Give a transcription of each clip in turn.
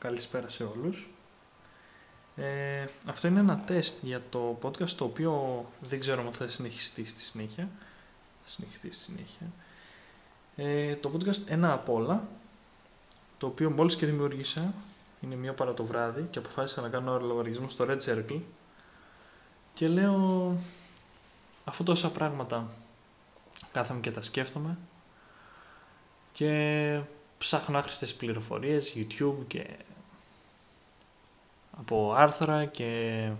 Καλησπέρα σε όλους. Ε, αυτό είναι ένα τεστ για το podcast το οποίο δεν ξέρω αν θα συνεχιστεί στη συνέχεια. Θα συνεχιστεί στη συνέχεια. Ε, το podcast ένα απ' όλα, το οποίο μόλις και δημιούργησα, είναι μία παρά το βράδυ και αποφάσισα να κάνω λογαριασμό στο Red Circle και λέω αφού τόσα πράγματα κάθομαι και τα σκέφτομαι και ψάχνω άχρηστες πληροφορίες, YouTube και από άρθρα και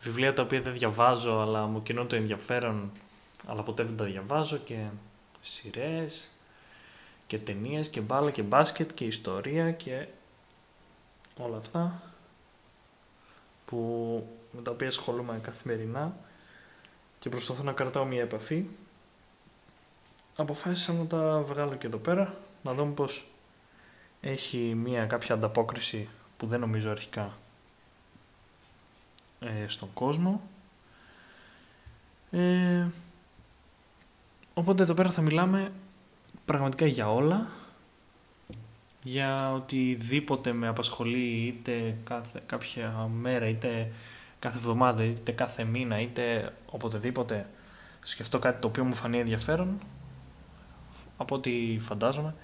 βιβλία τα οποία δεν διαβάζω αλλά μου κινούν το ενδιαφέρον αλλά ποτέ δεν τα διαβάζω και σειρές και ταινίες και μπάλα και μπάσκετ και ιστορία και όλα αυτά που, με τα οποία ασχολούμαι καθημερινά και προσπαθώ να κρατάω μια επαφή. Αποφάσισα να τα βγάλω και εδώ πέρα να δούμε πως έχει μια κάποια ανταπόκριση που δεν νομίζω αρχικά ε, στον κόσμο. Ε, οπότε εδώ πέρα θα μιλάμε πραγματικά για όλα, για οτιδήποτε με απασχολεί είτε κάθε, κάποια μέρα, είτε κάθε εβδομάδα, είτε κάθε μήνα, είτε οποτεδήποτε σκεφτώ κάτι το οποίο μου φανεί ενδιαφέρον, από ό,τι φαντάζομαι,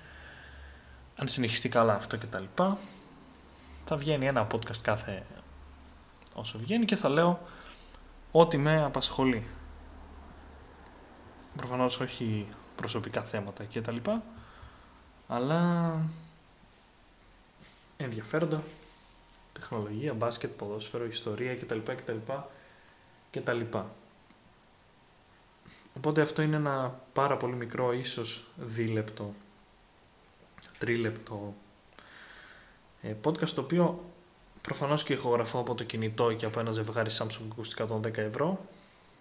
αν συνεχιστεί καλά αυτό και τα λοιπά, θα βγαίνει ένα podcast κάθε όσο βγαίνει και θα λέω ό,τι με απασχολεί. Προφανώς όχι προσωπικά θέματα και τα λοιπά, αλλά ενδιαφέροντα, τεχνολογία, μπάσκετ, ποδόσφαιρο, ιστορία κτλ. κτλ, κτλ. Οπότε αυτό είναι ένα πάρα πολύ μικρό, ίσως δίλεπτο, τρίλεπτο ε, podcast το οποίο προφανώς και ηχογραφώ από το κινητό και από ένα ζευγάρι Samsung ακουστικά των 10 ευρώ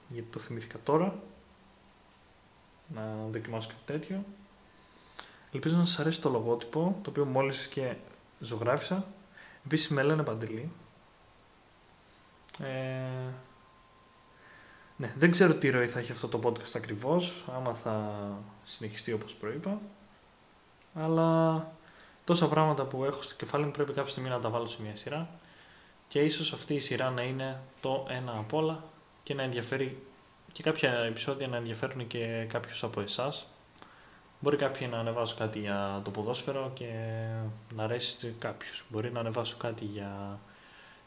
γιατί το θυμήθηκα τώρα να δοκιμάσω κάτι τέτοιο. Ελπίζω να σας αρέσει το λογότυπο το οποίο μόλις και ζωγράφισα. Επίσης με λένε Παντελή. Ε, ναι, δεν ξέρω τι ροή θα έχει αυτό το podcast ακριβώς, άμα θα συνεχιστεί όπως προείπα. Αλλά τόσα πράγματα που έχω στο κεφάλι μου πρέπει κάποια στιγμή να τα βάλω σε μια σειρά και ίσως αυτή η σειρά να είναι το ένα απ' όλα και να ενδιαφέρει και κάποια επεισόδια να ενδιαφέρουν και κάποιους από εσάς. Μπορεί κάποιοι να ανεβάσω κάτι για το ποδόσφαιρο και να αρέσει σε κάποιους. Μπορεί να ανεβάσω κάτι για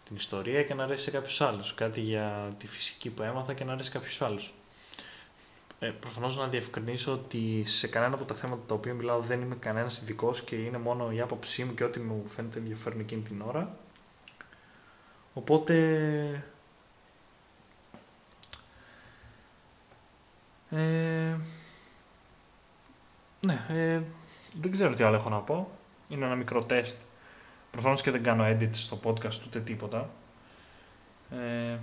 την ιστορία και να αρέσει σε κάποιους άλλους. Κάτι για τη φυσική που έμαθα και να αρέσει σε κάποιους άλλους. Ε, Προφανώς να διευκρινίσω ότι σε κανένα από τα θέματα τα οποία μιλάω δεν είμαι κανένας ειδικός και είναι μόνο η άποψή μου και ό,τι μου φαίνεται ενδιαφέρον εκείνη την ώρα. Οπότε. Ε, ναι, ε, δεν ξέρω τι άλλο έχω να πω. Είναι ένα μικρό τεστ. Προφανώς και δεν κάνω edit στο podcast ούτε τίποτα. Ε,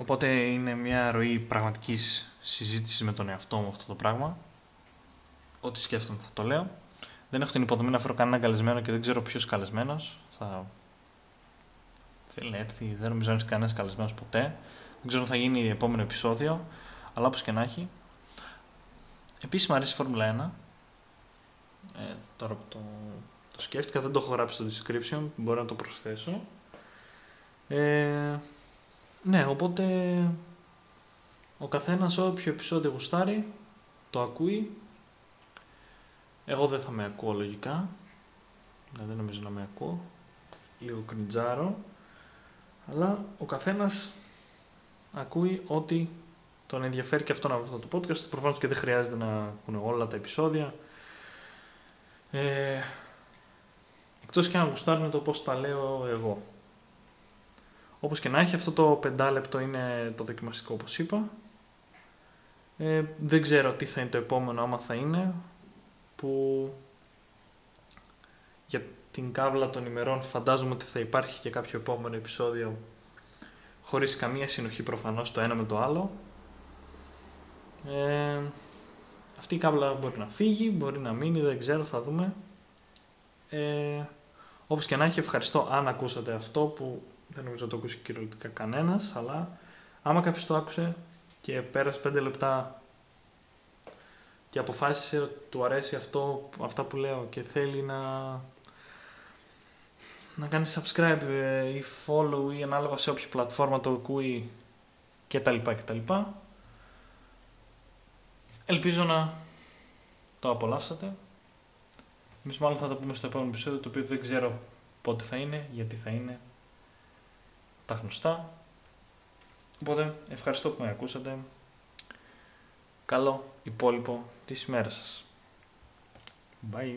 Οπότε είναι μια ροή πραγματικής συζήτησης με τον εαυτό μου αυτό το πράγμα. Ό,τι σκέφτομαι θα το λέω. Δεν έχω την υποδομή να φέρω κανένα καλεσμένο και δεν ξέρω ποιος καλεσμένος. Θα θέλει να έρθει, δεν νομίζω να έρθει κανένας καλεσμένος ποτέ. Δεν ξέρω αν θα γίνει επόμενο επεισόδιο, αλλά όπως και να έχει. Επίσης μου αρέσει η Φόρμουλα 1. Ε, τώρα που το, το σκέφτηκα, δεν το έχω γράψει στο description, μπορώ να το προσθέσω. Ε, ναι, οπότε ο καθένας όποιο επεισόδιο γουστάρει το ακούει. Εγώ δεν θα με ακούω λογικά. Ναι, δεν νομίζω να με ακούω. Λίγο κριντζάρω. Αλλά ο καθένας ακούει ότι τον ενδιαφέρει και αυτόν αυτό το podcast. Προφανώς και δεν χρειάζεται να ακούνε όλα τα επεισόδια. Ε, εκτός και αν γουστάρουν το πώς τα λέω εγώ. Όπως και να έχει, αυτό το πεντάλεπτο είναι το δοκιμαστικό όπως είπα. Ε, δεν ξέρω τι θα είναι το επόμενο άμα θα είναι, που για την κάβλα των ημερών φαντάζομαι ότι θα υπάρχει και κάποιο επόμενο επεισόδιο χωρίς καμία συνοχή προφανώς το ένα με το άλλο. Ε, αυτή η κάβλα μπορεί να φύγει, μπορεί να μείνει, δεν ξέρω, θα δούμε. Ε, όπως και να έχει, ευχαριστώ αν ακούσατε αυτό που δεν νομίζω να το ακούσει κυριολεκτικά κανένας, αλλά άμα κάποιος το άκουσε και πέρασε 5 λεπτά και αποφάσισε ότι του αρέσει αυτό, αυτά που λέω και θέλει να, να κάνει subscribe ε, ή follow ή ανάλογα σε όποια πλατφόρμα το ακούει και τα λοιπά και τα λοιπά. Ελπίζω να το απολαύσατε. Εμείς μάλλον θα τα πούμε στο επόμενο επεισόδιο, το οποίο δεν ξέρω πότε θα είναι, γιατί θα είναι, τα γνωστά. Οπότε, ευχαριστώ που με ακούσατε. Καλό υπόλοιπο της ημέρας σας. Bye.